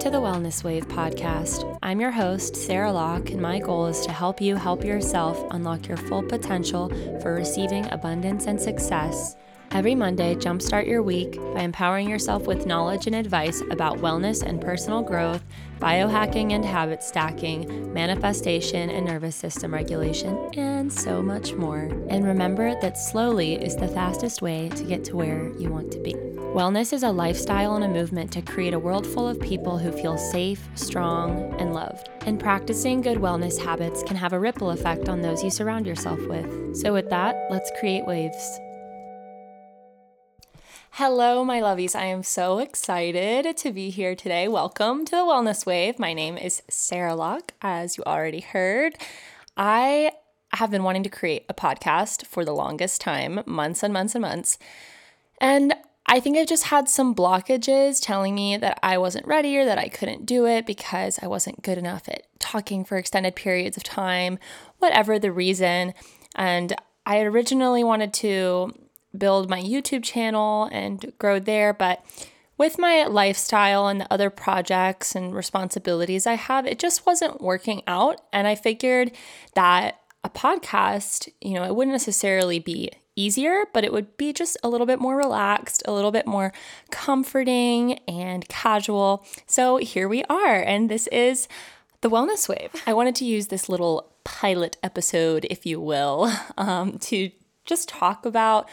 To the Wellness Wave podcast. I'm your host, Sarah Locke, and my goal is to help you help yourself unlock your full potential for receiving abundance and success. Every Monday, jumpstart your week by empowering yourself with knowledge and advice about wellness and personal growth, biohacking and habit stacking, manifestation and nervous system regulation, and so much more. And remember that slowly is the fastest way to get to where you want to be. Wellness is a lifestyle and a movement to create a world full of people who feel safe, strong, and loved. And practicing good wellness habits can have a ripple effect on those you surround yourself with. So, with that, let's create waves. Hello, my lovies. I am so excited to be here today. Welcome to the Wellness Wave. My name is Sarah Locke, as you already heard. I have been wanting to create a podcast for the longest time months and months and months. And I think I just had some blockages telling me that I wasn't ready or that I couldn't do it because I wasn't good enough at talking for extended periods of time, whatever the reason. And I originally wanted to build my YouTube channel and grow there, but with my lifestyle and the other projects and responsibilities I have, it just wasn't working out. And I figured that a podcast, you know, it wouldn't necessarily be easier, but it would be just a little bit more relaxed, a little bit more comforting and casual. So here we are, and this is the Wellness Wave. I wanted to use this little pilot episode, if you will, um, to just talk about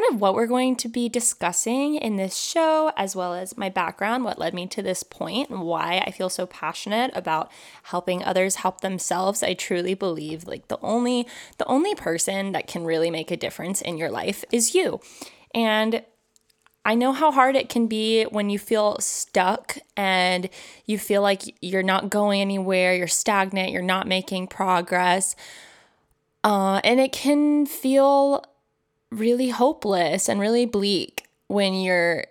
kind of what we're going to be discussing in this show, as well as my background, what led me to this point, and why I feel so passionate about helping others help themselves. I truly believe like the only the only person that can really make a difference in your life is you. And I know how hard it can be when you feel stuck and you feel like you're not going anywhere, you're stagnant, you're not making progress. Uh, and it can feel really hopeless and really bleak when you're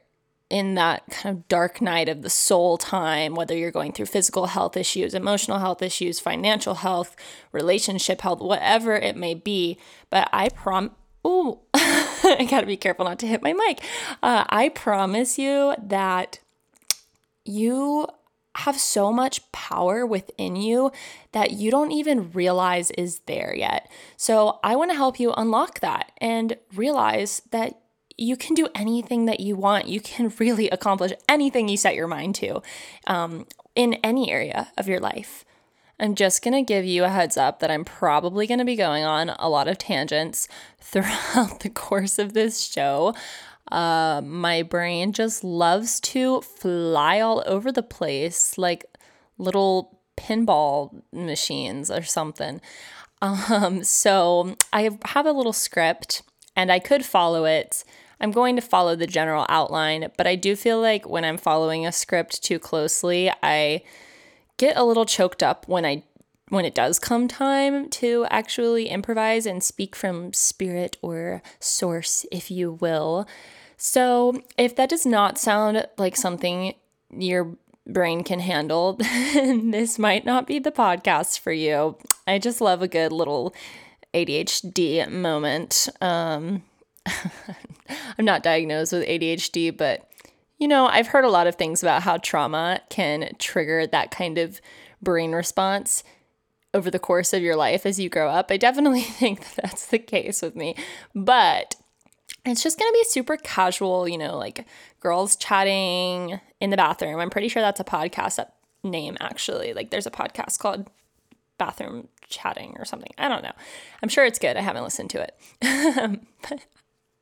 in that kind of dark night of the soul time, whether you're going through physical health issues, emotional health issues, financial health, relationship health, whatever it may be. But I prom, ooh, I gotta be careful not to hit my mic. Uh, I promise you that you have so much power within you that you don't even realize is there yet. So, I want to help you unlock that and realize that you can do anything that you want. You can really accomplish anything you set your mind to um, in any area of your life. I'm just going to give you a heads up that I'm probably going to be going on a lot of tangents throughout the course of this show. Uh, my brain just loves to fly all over the place like little pinball machines or something. Um, so I have a little script and I could follow it. I'm going to follow the general outline, but I do feel like when I'm following a script too closely, I get a little choked up when I when it does come time to actually improvise and speak from spirit or source, if you will. So, if that does not sound like something your brain can handle, this might not be the podcast for you. I just love a good little ADHD moment. Um, I'm not diagnosed with ADHD, but you know, I've heard a lot of things about how trauma can trigger that kind of brain response over the course of your life as you grow up. I definitely think that that's the case with me. But it's just going to be super casual, you know, like girls chatting in the bathroom. I'm pretty sure that's a podcast name, actually. Like there's a podcast called Bathroom Chatting or something. I don't know. I'm sure it's good. I haven't listened to it. but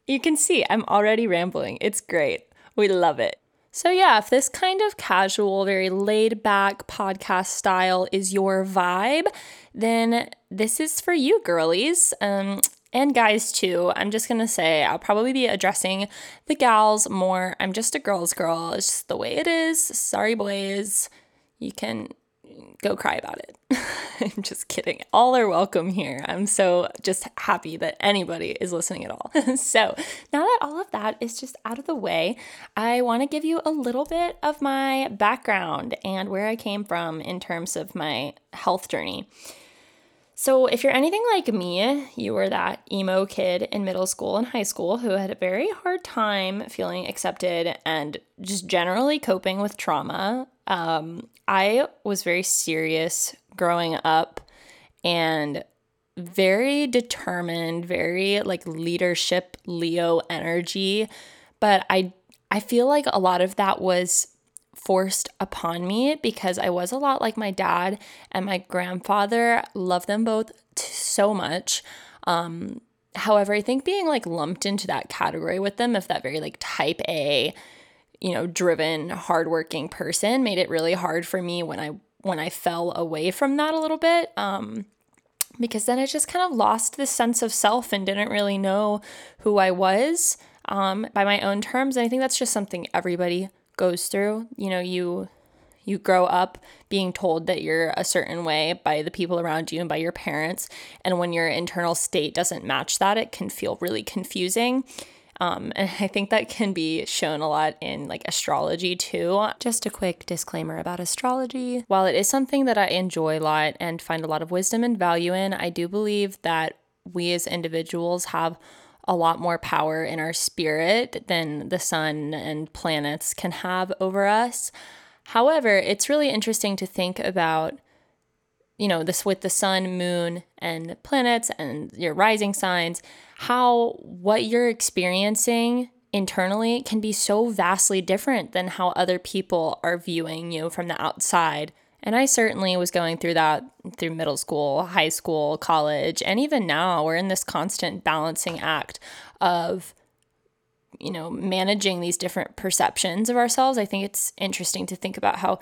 you can see I'm already rambling. It's great. We love it. So, yeah, if this kind of casual, very laid back podcast style is your vibe, then this is for you, girlies. Um, and guys too. I'm just gonna say I'll probably be addressing the gals more. I'm just a girl's girl. It's just the way it is. Sorry, boys. You can go cry about it. I'm just kidding. All are welcome here. I'm so just happy that anybody is listening at all. so, now that all of that is just out of the way, I want to give you a little bit of my background and where I came from in terms of my health journey. So, if you're anything like me, you were that emo kid in middle school and high school who had a very hard time feeling accepted and just generally coping with trauma. Um, I was very serious growing up and very determined, very like leadership Leo energy, but I I feel like a lot of that was forced upon me because I was a lot like my dad and my grandfather. Love them both so much. Um, however, I think being like lumped into that category with them, if that very like type A, you know, driven, hardworking person, made it really hard for me when I when I fell away from that a little bit. Um, because then I just kind of lost this sense of self and didn't really know who I was um, by my own terms. And I think that's just something everybody goes through. You know, you you grow up being told that you're a certain way by the people around you and by your parents, and when your internal state doesn't match that, it can feel really confusing. Um, and I think that can be shown a lot in like astrology too. Just a quick disclaimer about astrology. While it is something that I enjoy a lot and find a lot of wisdom and value in, I do believe that we as individuals have a lot more power in our spirit than the sun and planets can have over us. However, it's really interesting to think about you know, this with the sun, moon, and planets and your rising signs, how what you're experiencing internally can be so vastly different than how other people are viewing you from the outside. And I certainly was going through that through middle school, high school, college, and even now we're in this constant balancing act of you know, managing these different perceptions of ourselves. I think it's interesting to think about how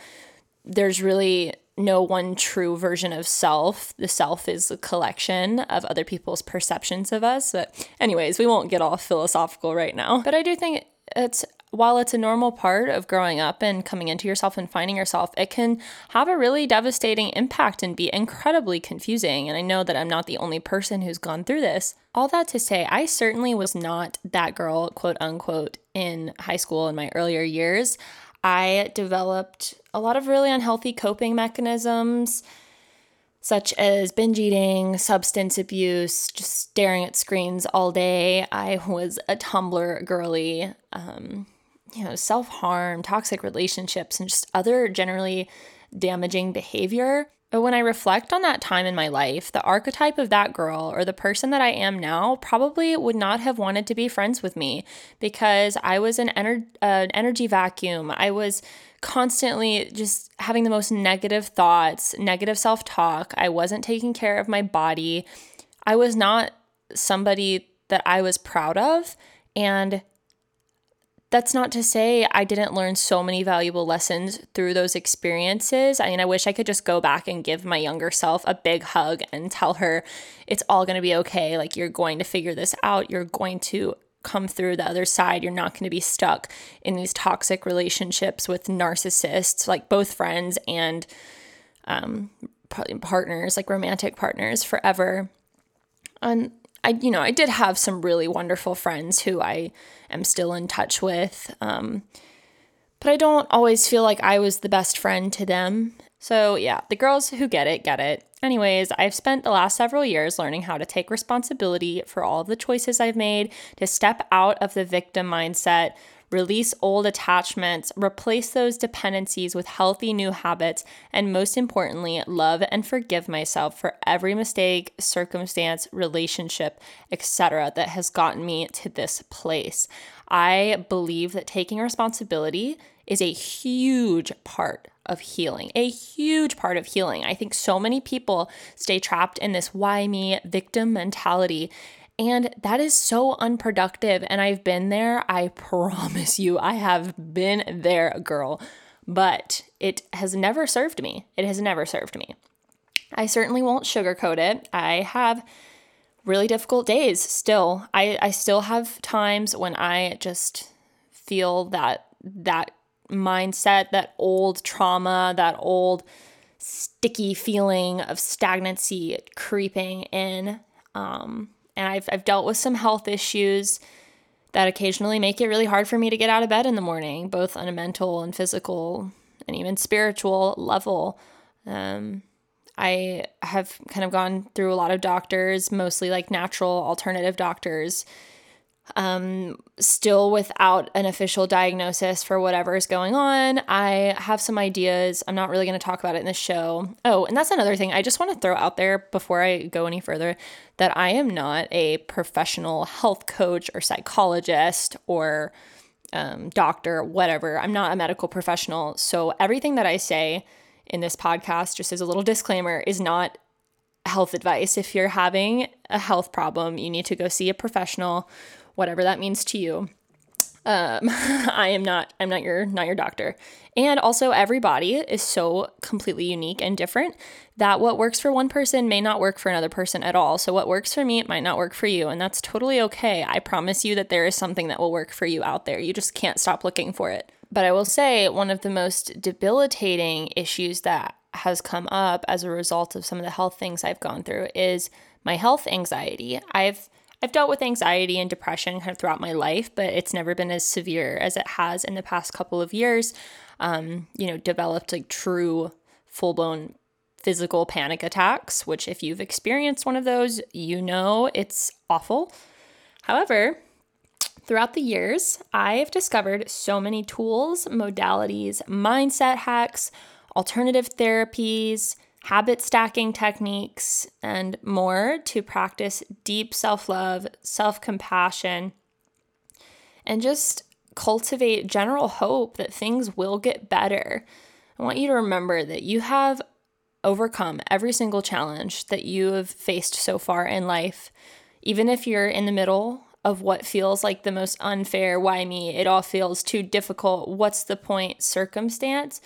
there's really no one true version of self. The self is a collection of other people's perceptions of us. But, anyways, we won't get all philosophical right now. But I do think it's while it's a normal part of growing up and coming into yourself and finding yourself, it can have a really devastating impact and be incredibly confusing. And I know that I'm not the only person who's gone through this. All that to say, I certainly was not that girl, quote unquote, in high school in my earlier years. I developed a lot of really unhealthy coping mechanisms, such as binge eating, substance abuse, just staring at screens all day. I was a Tumblr girly, um, you know, self harm, toxic relationships, and just other generally damaging behavior. But when I reflect on that time in my life, the archetype of that girl or the person that I am now probably would not have wanted to be friends with me because I was an, ener- uh, energy vacuum. I was constantly just having the most negative thoughts, negative self talk. I wasn't taking care of my body. I was not somebody that I was proud of. And that's not to say I didn't learn so many valuable lessons through those experiences. I mean, I wish I could just go back and give my younger self a big hug and tell her it's all going to be okay. Like, you're going to figure this out. You're going to come through the other side. You're not going to be stuck in these toxic relationships with narcissists, like both friends and um, partners, like romantic partners forever. And I, you know, I did have some really wonderful friends who I am still in touch with. Um, but I don't always feel like I was the best friend to them. So, yeah, the girls who get it, get it. Anyways, I've spent the last several years learning how to take responsibility for all the choices I've made, to step out of the victim mindset, release old attachments, replace those dependencies with healthy new habits, and most importantly, love and forgive myself for every mistake, circumstance, relationship, etc., that has gotten me to this place. I believe that taking responsibility is a huge part of healing, a huge part of healing. I think so many people stay trapped in this why me victim mentality and that is so unproductive. And I've been there. I promise you, I have been there, girl. But it has never served me. It has never served me. I certainly won't sugarcoat it. I have really difficult days still. I, I still have times when I just feel that that mindset, that old trauma, that old sticky feeling of stagnancy creeping in. Um, and I've, I've dealt with some health issues that occasionally make it really hard for me to get out of bed in the morning, both on a mental and physical and even spiritual level. Um, I have kind of gone through a lot of doctors, mostly like natural alternative doctors, um, still without an official diagnosis for whatever is going on. I have some ideas. I'm not really going to talk about it in the show. Oh, and that's another thing I just want to throw out there before I go any further that I am not a professional health coach or psychologist or um, doctor, whatever. I'm not a medical professional. So everything that I say in this podcast, just as a little disclaimer, is not health advice. If you're having a health problem, you need to go see a professional whatever that means to you. Um, I am not I'm not your not your doctor. And also every body is so completely unique and different that what works for one person may not work for another person at all. So what works for me it might not work for you and that's totally okay. I promise you that there is something that will work for you out there. You just can't stop looking for it. But I will say one of the most debilitating issues that has come up as a result of some of the health things I've gone through is my health anxiety. I've I've dealt with anxiety and depression kind of throughout my life, but it's never been as severe as it has in the past couple of years. Um, you know, developed like true full blown physical panic attacks, which, if you've experienced one of those, you know it's awful. However, throughout the years, I've discovered so many tools, modalities, mindset hacks, alternative therapies, habit stacking techniques, and more to practice deep self love, self compassion, and just cultivate general hope that things will get better. I want you to remember that you have overcome every single challenge that you have faced so far in life. Even if you're in the middle of what feels like the most unfair, why me, it all feels too difficult, what's the point circumstance,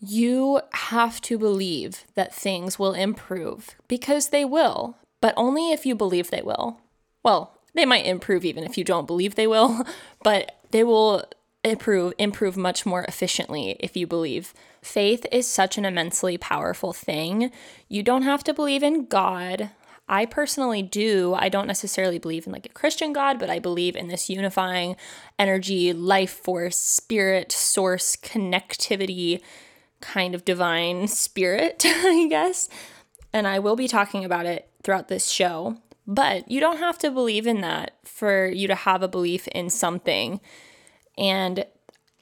you have to believe that things will improve because they will, but only if you believe they will. Well, they might improve even if you don't believe they will, but they will improve improve much more efficiently if you believe. Faith is such an immensely powerful thing. You don't have to believe in God. I personally do. I don't necessarily believe in like a Christian God, but I believe in this unifying energy, life force, spirit, source, connectivity kind of divine spirit, I guess. And I will be talking about it throughout this show. But you don't have to believe in that for you to have a belief in something. And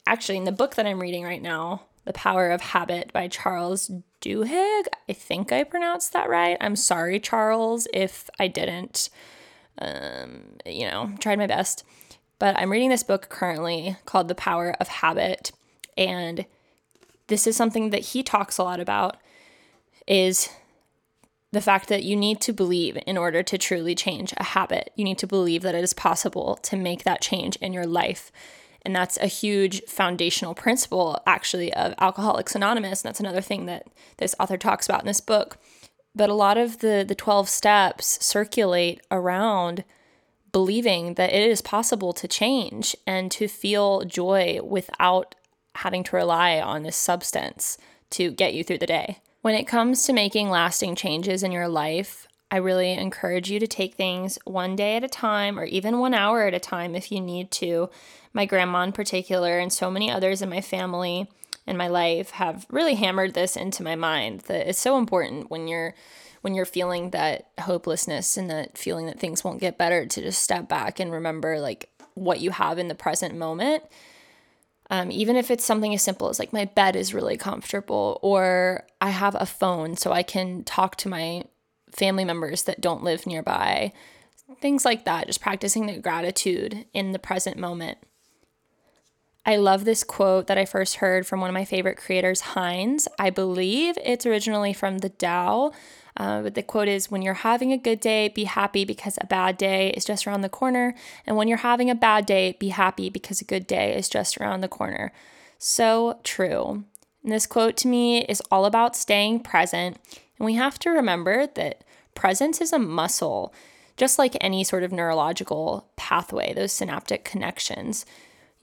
actually, in the book that I'm reading right now, The Power of Habit by Charles Duhigg, I think I pronounced that right. I'm sorry, Charles, if I didn't. Um, you know, tried my best. But I'm reading this book currently called The Power of Habit. And this is something that he talks a lot about is the fact that you need to believe in order to truly change a habit. You need to believe that it is possible to make that change in your life. And that's a huge foundational principle, actually, of Alcoholics Anonymous. And that's another thing that this author talks about in this book. But a lot of the, the 12 steps circulate around believing that it is possible to change and to feel joy without having to rely on this substance to get you through the day. When it comes to making lasting changes in your life, I really encourage you to take things one day at a time or even one hour at a time if you need to. My grandma, in particular, and so many others in my family and my life have really hammered this into my mind that it's so important when you're when you're feeling that hopelessness and that feeling that things won't get better to just step back and remember like what you have in the present moment um, even if it's something as simple as like my bed is really comfortable, or I have a phone so I can talk to my family members that don't live nearby, things like that, just practicing the gratitude in the present moment. I love this quote that I first heard from one of my favorite creators, Heinz. I believe it's originally from the Tao, uh, but the quote is When you're having a good day, be happy because a bad day is just around the corner. And when you're having a bad day, be happy because a good day is just around the corner. So true. And this quote to me is all about staying present. And we have to remember that presence is a muscle, just like any sort of neurological pathway, those synaptic connections.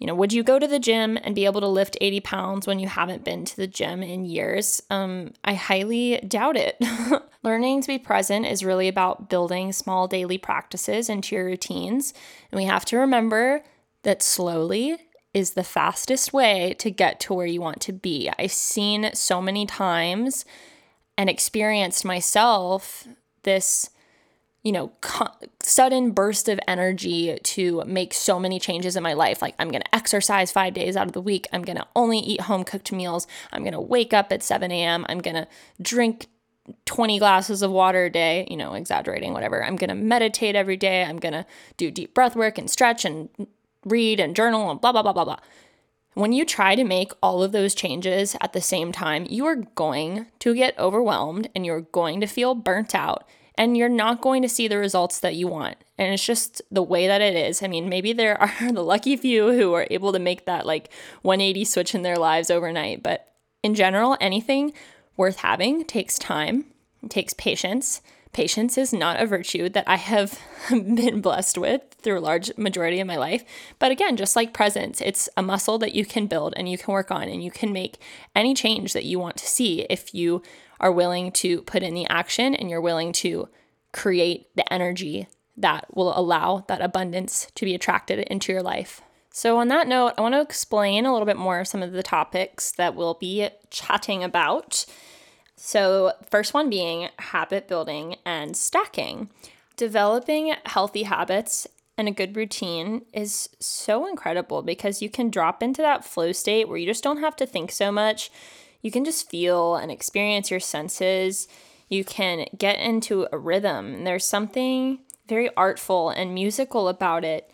You know, would you go to the gym and be able to lift 80 pounds when you haven't been to the gym in years? Um, I highly doubt it. Learning to be present is really about building small daily practices into your routines. And we have to remember that slowly is the fastest way to get to where you want to be. I've seen so many times and experienced myself this you know, sudden burst of energy to make so many changes in my life. Like, I'm going to exercise five days out of the week. I'm going to only eat home cooked meals. I'm going to wake up at 7 a.m. I'm going to drink 20 glasses of water a day, you know, exaggerating, whatever. I'm going to meditate every day. I'm going to do deep breath work and stretch and read and journal and blah, blah, blah, blah, blah. When you try to make all of those changes at the same time, you are going to get overwhelmed and you're going to feel burnt out and you're not going to see the results that you want. And it's just the way that it is. I mean, maybe there are the lucky few who are able to make that like 180 switch in their lives overnight. But in general, anything worth having takes time, takes patience. Patience is not a virtue that I have been blessed with through a large majority of my life. But again, just like presence, it's a muscle that you can build and you can work on and you can make any change that you want to see if you are willing to put in the action and you're willing to create the energy that will allow that abundance to be attracted into your life. So, on that note, I want to explain a little bit more some of the topics that we'll be chatting about. So, first one being habit building and stacking. Developing healthy habits and a good routine is so incredible because you can drop into that flow state where you just don't have to think so much you can just feel and experience your senses. You can get into a rhythm. There's something very artful and musical about it.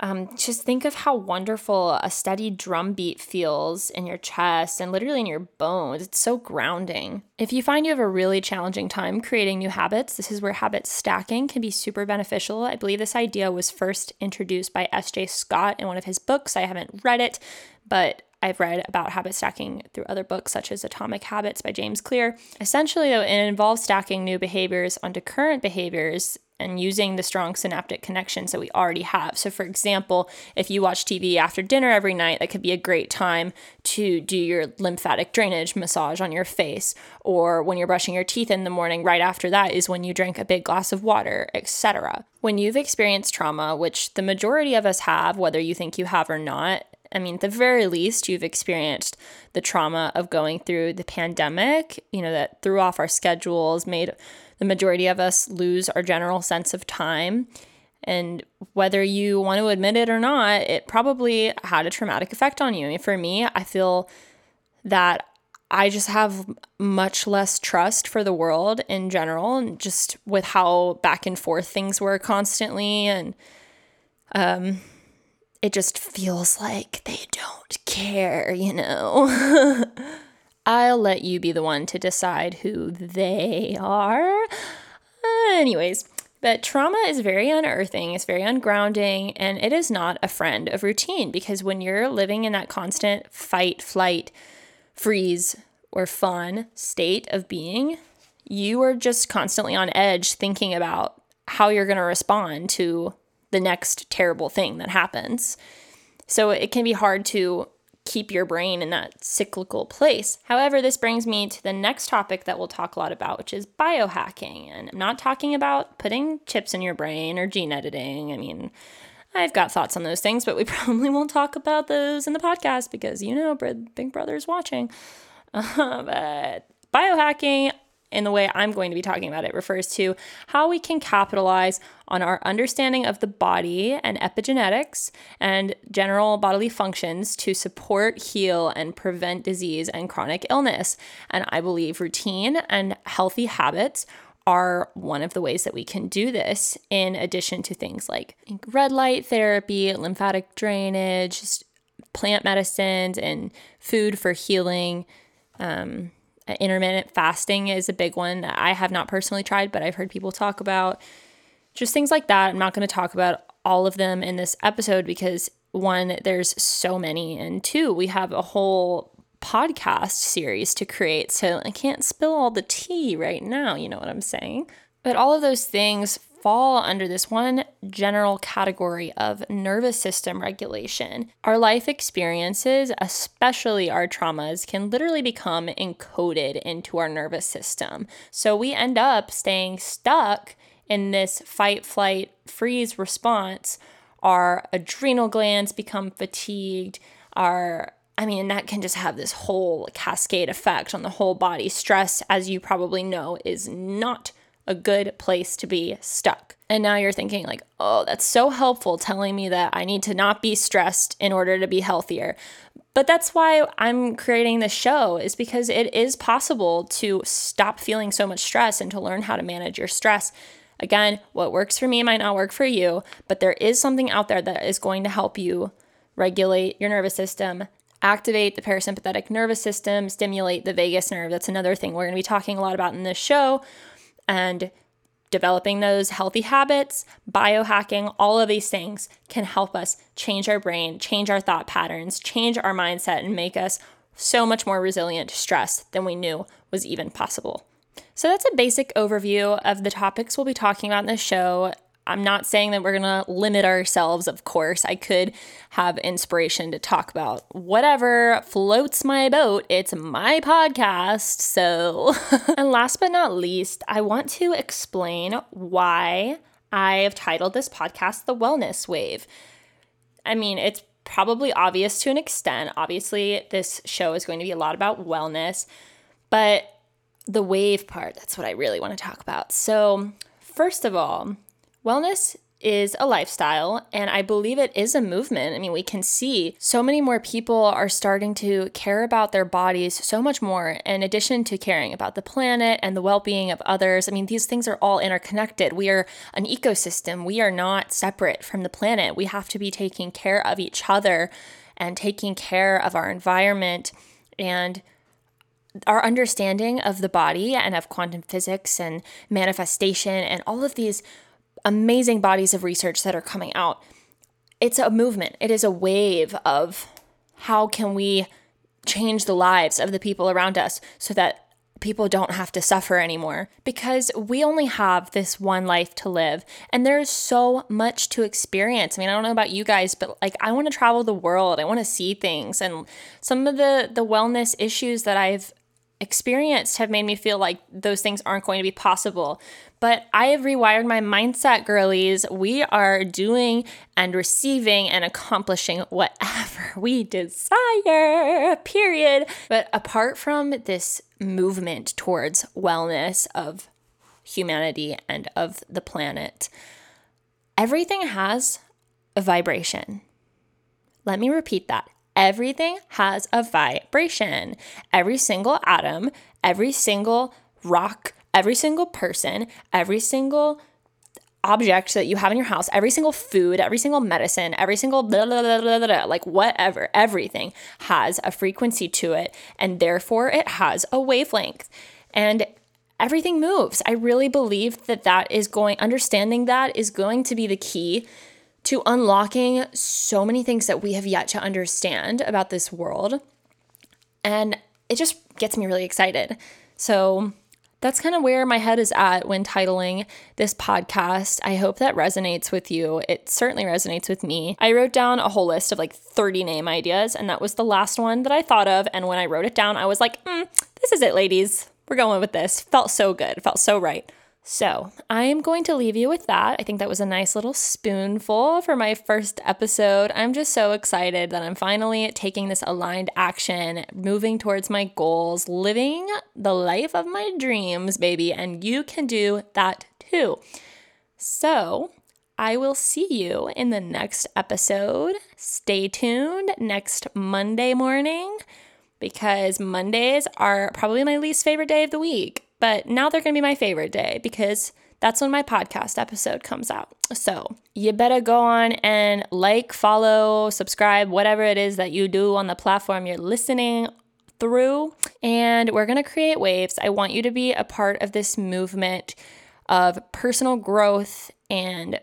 Um, just think of how wonderful a steady drum beat feels in your chest and literally in your bones. It's so grounding. If you find you have a really challenging time creating new habits, this is where habit stacking can be super beneficial. I believe this idea was first introduced by S.J. Scott in one of his books. I haven't read it, but I've read about habit stacking through other books, such as Atomic Habits by James Clear. Essentially, though, it involves stacking new behaviors onto current behaviors and using the strong synaptic connections that we already have. So, for example, if you watch TV after dinner every night, that could be a great time to do your lymphatic drainage massage on your face. Or when you're brushing your teeth in the morning, right after that is when you drink a big glass of water, etc. When you've experienced trauma, which the majority of us have, whether you think you have or not, I mean, at the very least, you've experienced the trauma of going through the pandemic, you know, that threw off our schedules, made the majority of us lose our general sense of time. And whether you want to admit it or not, it probably had a traumatic effect on you. for me, I feel that I just have much less trust for the world in general, and just with how back and forth things were constantly. And um, it just feels like they don't care, you know? I'll let you be the one to decide who they are. Uh, anyways, but trauma is very unearthing, it's very ungrounding, and it is not a friend of routine because when you're living in that constant fight, flight, freeze, or fawn state of being, you are just constantly on edge thinking about how you're going to respond to the next terrible thing that happens. So it can be hard to keep your brain in that cyclical place. However, this brings me to the next topic that we'll talk a lot about, which is biohacking. And I'm not talking about putting chips in your brain or gene editing. I mean, I've got thoughts on those things, but we probably won't talk about those in the podcast because you know, Big Brother's watching. Uh, but biohacking, in the way I'm going to be talking about it refers to how we can capitalize on our understanding of the body and epigenetics and general bodily functions to support, heal, and prevent disease and chronic illness. And I believe routine and healthy habits are one of the ways that we can do this, in addition to things like red light therapy, lymphatic drainage, plant medicines, and food for healing. Um, Uh, intermittent fasting is a big one that I have not personally tried, but I've heard people talk about. Just things like that. I'm not going to talk about all of them in this episode because one, there's so many, and two, we have a whole podcast series to create. So I can't spill all the tea right now. You know what I'm saying? But all of those things fall under this one general category of nervous system regulation. Our life experiences, especially our traumas, can literally become encoded into our nervous system. So we end up staying stuck in this fight, flight, freeze response. Our adrenal glands become fatigued. Our I mean, that can just have this whole cascade effect on the whole body. Stress, as you probably know, is not a good place to be stuck. And now you're thinking, like, oh, that's so helpful telling me that I need to not be stressed in order to be healthier. But that's why I'm creating this show, is because it is possible to stop feeling so much stress and to learn how to manage your stress. Again, what works for me might not work for you, but there is something out there that is going to help you regulate your nervous system, activate the parasympathetic nervous system, stimulate the vagus nerve. That's another thing we're going to be talking a lot about in this show. And developing those healthy habits, biohacking, all of these things can help us change our brain, change our thought patterns, change our mindset, and make us so much more resilient to stress than we knew was even possible. So, that's a basic overview of the topics we'll be talking about in this show. I'm not saying that we're going to limit ourselves, of course. I could have inspiration to talk about whatever floats my boat. It's my podcast. So, and last but not least, I want to explain why I've titled this podcast The Wellness Wave. I mean, it's probably obvious to an extent. Obviously, this show is going to be a lot about wellness, but the wave part, that's what I really want to talk about. So, first of all, Wellness is a lifestyle, and I believe it is a movement. I mean, we can see so many more people are starting to care about their bodies so much more, in addition to caring about the planet and the well being of others. I mean, these things are all interconnected. We are an ecosystem, we are not separate from the planet. We have to be taking care of each other and taking care of our environment and our understanding of the body and of quantum physics and manifestation and all of these amazing bodies of research that are coming out. It's a movement, it is a wave of how can we change the lives of the people around us so that people don't have to suffer anymore because we only have this one life to live and there's so much to experience. I mean, I don't know about you guys, but like I want to travel the world. I want to see things and some of the the wellness issues that I've experienced have made me feel like those things aren't going to be possible. But I have rewired my mindset, girlies. We are doing and receiving and accomplishing whatever we desire, period. But apart from this movement towards wellness of humanity and of the planet, everything has a vibration. Let me repeat that. Everything has a vibration. Every single atom, every single rock, every single person, every single object that you have in your house, every single food, every single medicine, every single blah, blah, blah, like whatever, everything has a frequency to it. And therefore, it has a wavelength. And everything moves. I really believe that that is going, understanding that is going to be the key to unlocking so many things that we have yet to understand about this world. And it just gets me really excited. So that's kind of where my head is at when titling this podcast. I hope that resonates with you. It certainly resonates with me. I wrote down a whole list of like 30 name ideas, and that was the last one that I thought of. And when I wrote it down, I was like, mm, this is it, ladies. We're going with this. Felt so good. Felt so right. So, I am going to leave you with that. I think that was a nice little spoonful for my first episode. I'm just so excited that I'm finally taking this aligned action, moving towards my goals, living the life of my dreams, baby. And you can do that too. So, I will see you in the next episode. Stay tuned next Monday morning because Mondays are probably my least favorite day of the week but now they're going to be my favorite day because that's when my podcast episode comes out. So you better go on and like, follow, subscribe, whatever it is that you do on the platform you're listening through. And we're going to create waves. I want you to be a part of this movement of personal growth and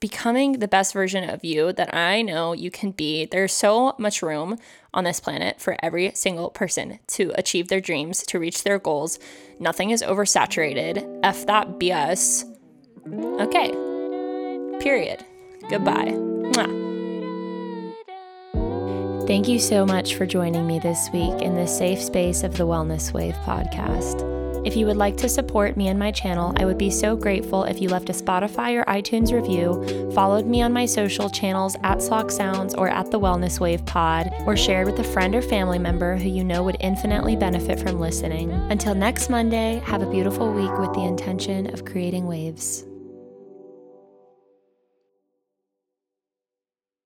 becoming the best version of you that I know you can be. There's so much room on this planet for every single person to achieve their dreams, to reach their goals. Nothing is oversaturated. F that BS. Okay. Period. Goodbye. Mwah. Thank you so much for joining me this week in the safe space of the Wellness Wave podcast. If you would like to support me and my channel, I would be so grateful if you left a Spotify or iTunes review, followed me on my social channels at Slock Sounds or at the Wellness Wave Pod, or shared with a friend or family member who you know would infinitely benefit from listening. Until next Monday, have a beautiful week with the intention of creating waves.